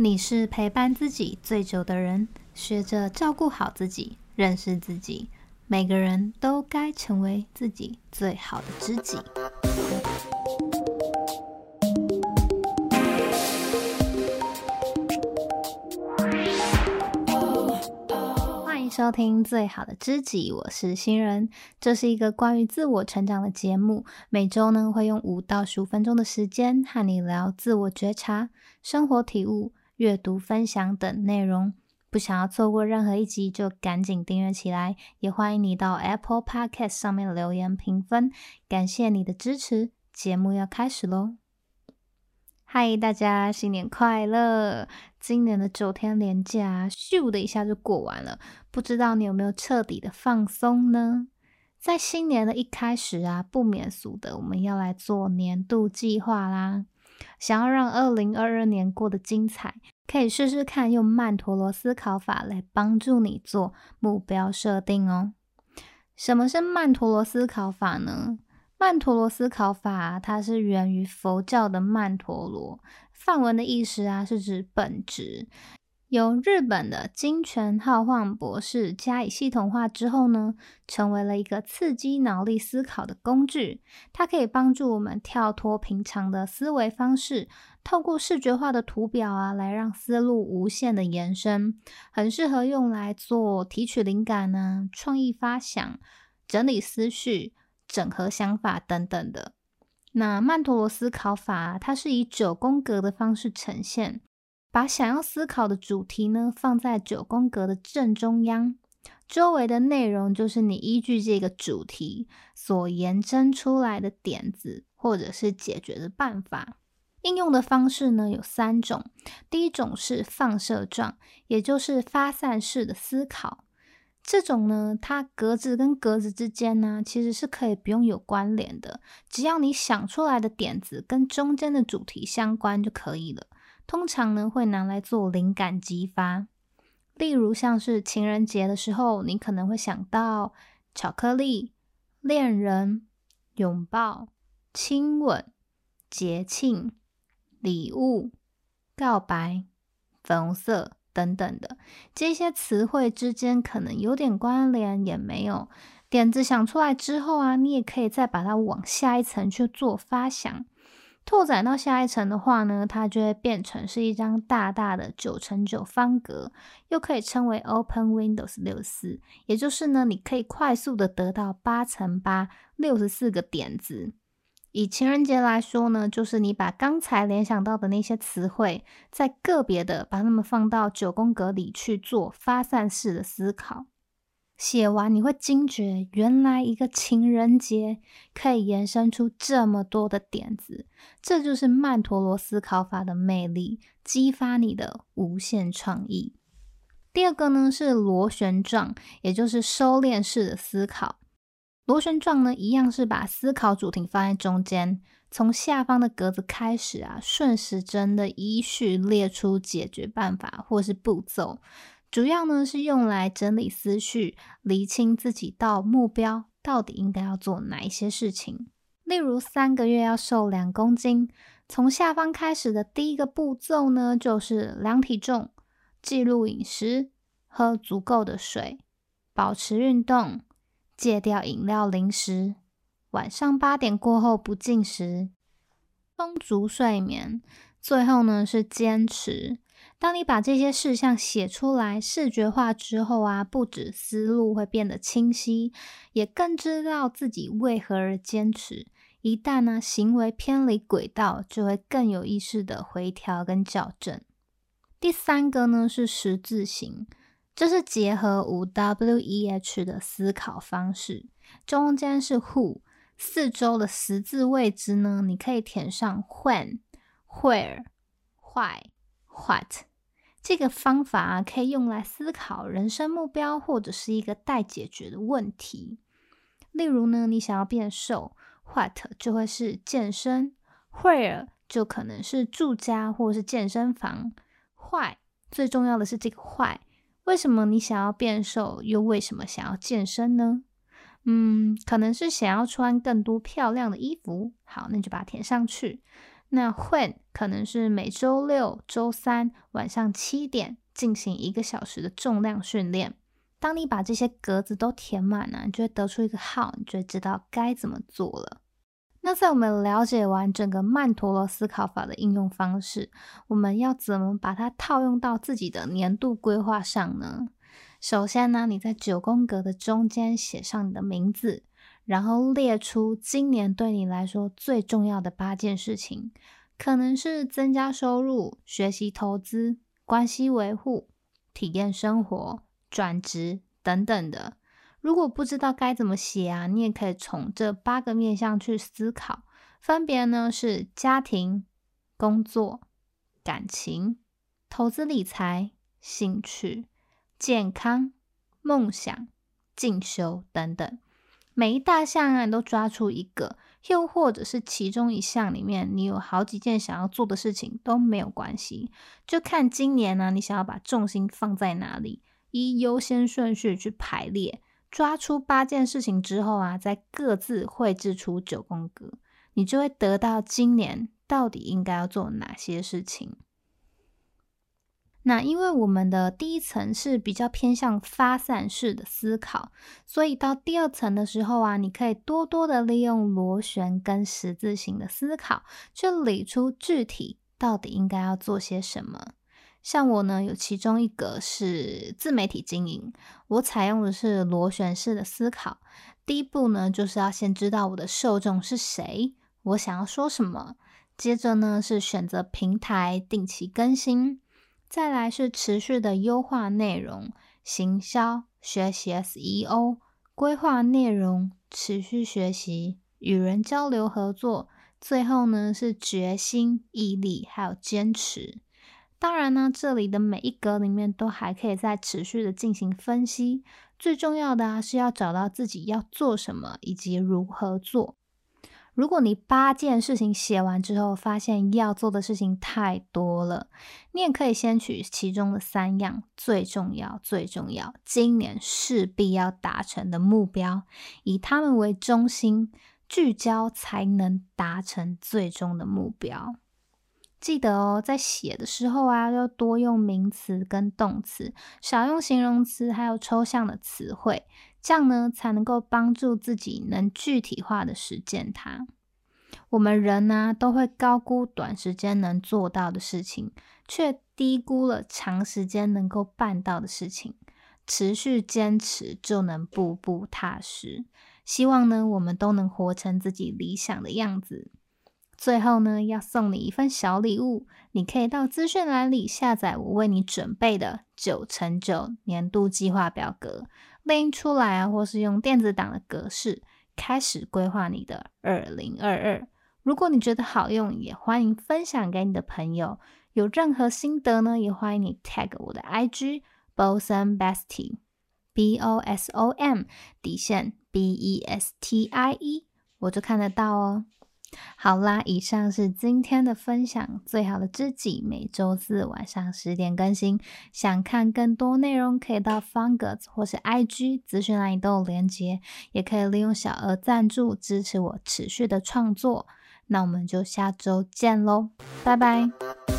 你是陪伴自己最久的人，学着照顾好自己，认识自己。每个人都该成为自己最好的知己。欢迎收听《最好的知己》，我是新人。这是一个关于自我成长的节目，每周呢会用五到十五分钟的时间和你聊自我觉察、生活体悟。阅读、分享等内容，不想要错过任何一集，就赶紧订阅起来。也欢迎你到 Apple Podcast 上面留言评分，感谢你的支持。节目要开始喽！嗨，大家新年快乐！今年的九天连假，咻的一下就过完了，不知道你有没有彻底的放松呢？在新年的一开始啊，不免俗的，我们要来做年度计划啦。想要让二零二二年过得精彩，可以试试看用曼陀罗思考法来帮助你做目标设定哦。什么是曼陀罗思考法呢？曼陀罗思考法它是源于佛教的曼陀罗，梵文的意思啊是指本质。由日本的金泉浩晃博士加以系统化之后呢，成为了一个刺激脑力思考的工具。它可以帮助我们跳脱平常的思维方式，透过视觉化的图表啊，来让思路无限的延伸。很适合用来做提取灵感呢、啊、创意发想、整理思绪、整合想法等等的。那曼陀罗思考法，它是以九宫格的方式呈现。把想要思考的主题呢，放在九宫格的正中央，周围的内容就是你依据这个主题所延伸出来的点子，或者是解决的办法。应用的方式呢，有三种，第一种是放射状，也就是发散式的思考。这种呢，它格子跟格子之间呢，其实是可以不用有关联的，只要你想出来的点子跟中间的主题相关就可以了。通常呢，会拿来做灵感激发，例如像是情人节的时候，你可能会想到巧克力、恋人、拥抱、亲吻、节庆、礼物、告白、粉红色等等的这些词汇之间可能有点关联，也没有。点子想出来之后啊，你也可以再把它往下一层去做发想。拓展到下一层的话呢，它就会变成是一张大大的九乘九方格，又可以称为 Open Windows 六十四，也就是呢，你可以快速的得到八乘八六十四个点子。以情人节来说呢，就是你把刚才联想到的那些词汇，再个别的把它们放到九宫格里去做发散式的思考。写完你会惊觉，原来一个情人节可以延伸出这么多的点子，这就是曼陀罗思考法的魅力，激发你的无限创意。第二个呢是螺旋状，也就是收敛式的思考。螺旋状呢一样是把思考主题放在中间，从下方的格子开始啊，顺时针的依序列出解决办法或是步骤。主要呢是用来整理思绪，厘清自己到目标到底应该要做哪一些事情。例如三个月要瘦两公斤，从下方开始的第一个步骤呢，就是量体重、记录饮食、喝足够的水、保持运动、戒掉饮料零食、晚上八点过后不进食、充足睡眠。最后呢是坚持。当你把这些事项写出来、视觉化之后啊，不止思路会变得清晰，也更知道自己为何而坚持。一旦呢行为偏离轨道，就会更有意识的回调跟校正。第三个呢是十字形，这是结合五 W E H 的思考方式，中间是 Who，四周的十字位置呢，你可以填上 When、Where、Why、What。这个方法，可以用来思考人生目标或者是一个待解决的问题。例如呢，你想要变瘦，What 就会是健身，Where 就可能是住家或是健身房，Why 最重要的是这个 Why，为什么你想要变瘦，又为什么想要健身呢？嗯，可能是想要穿更多漂亮的衣服。好，那就把它填上去。那 When 可能是每周六、周三晚上七点进行一个小时的重量训练。当你把这些格子都填满了，你就会得出一个号，你就会知道该怎么做了。那在我们了解完整个曼陀罗思考法的应用方式，我们要怎么把它套用到自己的年度规划上呢？首先呢，你在九宫格的中间写上你的名字，然后列出今年对你来说最重要的八件事情，可能是增加收入、学习投资、关系维护、体验生活、转职等等的。如果不知道该怎么写啊，你也可以从这八个面向去思考，分别呢是家庭、工作、感情、投资理财、兴趣、健康、梦想、进修等等。每一大项啊，都抓出一个，又或者是其中一项里面，你有好几件想要做的事情都没有关系，就看今年呢，你想要把重心放在哪里，依优先顺序去排列。抓出八件事情之后啊，再各自绘制出九宫格，你就会得到今年到底应该要做哪些事情。那因为我们的第一层是比较偏向发散式的思考，所以到第二层的时候啊，你可以多多的利用螺旋跟十字形的思考，去理出具体到底应该要做些什么。像我呢，有其中一个是自媒体经营，我采用的是螺旋式的思考。第一步呢，就是要先知道我的受众是谁，我想要说什么。接着呢，是选择平台，定期更新。再来是持续的优化内容、行销、学习 SEO、规划内容、持续学习、与人交流合作。最后呢，是决心、毅力还有坚持。当然呢，这里的每一格里面都还可以再持续的进行分析。最重要的啊，是要找到自己要做什么以及如何做。如果你八件事情写完之后，发现要做的事情太多了，你也可以先取其中的三样最重要、最重要，今年势必要达成的目标，以他们为中心，聚焦才能达成最终的目标。记得哦，在写的时候啊，要多用名词跟动词，少用形容词，还有抽象的词汇，这样呢，才能够帮助自己能具体化的实践它。我们人呢，都会高估短时间能做到的事情，却低估了长时间能够办到的事情。持续坚持，就能步步踏实。希望呢，我们都能活成自己理想的样子。最后呢，要送你一份小礼物，你可以到资讯栏里下载我为你准备的九乘九年度计划表格，拎出来啊，或是用电子档的格式，开始规划你的二零二二。如果你觉得好用，也欢迎分享给你的朋友。有任何心得呢，也欢迎你 tag 我的 IG Bosom Bestie，B O S O M 底线 B E S T I E，我就看得到哦。好啦，以上是今天的分享。最好的知己每周四晚上十点更新。想看更多内容，可以到方格子或是 IG 资讯栏里都有连接，也可以利用小额赞助支持我持续的创作。那我们就下周见喽，拜拜。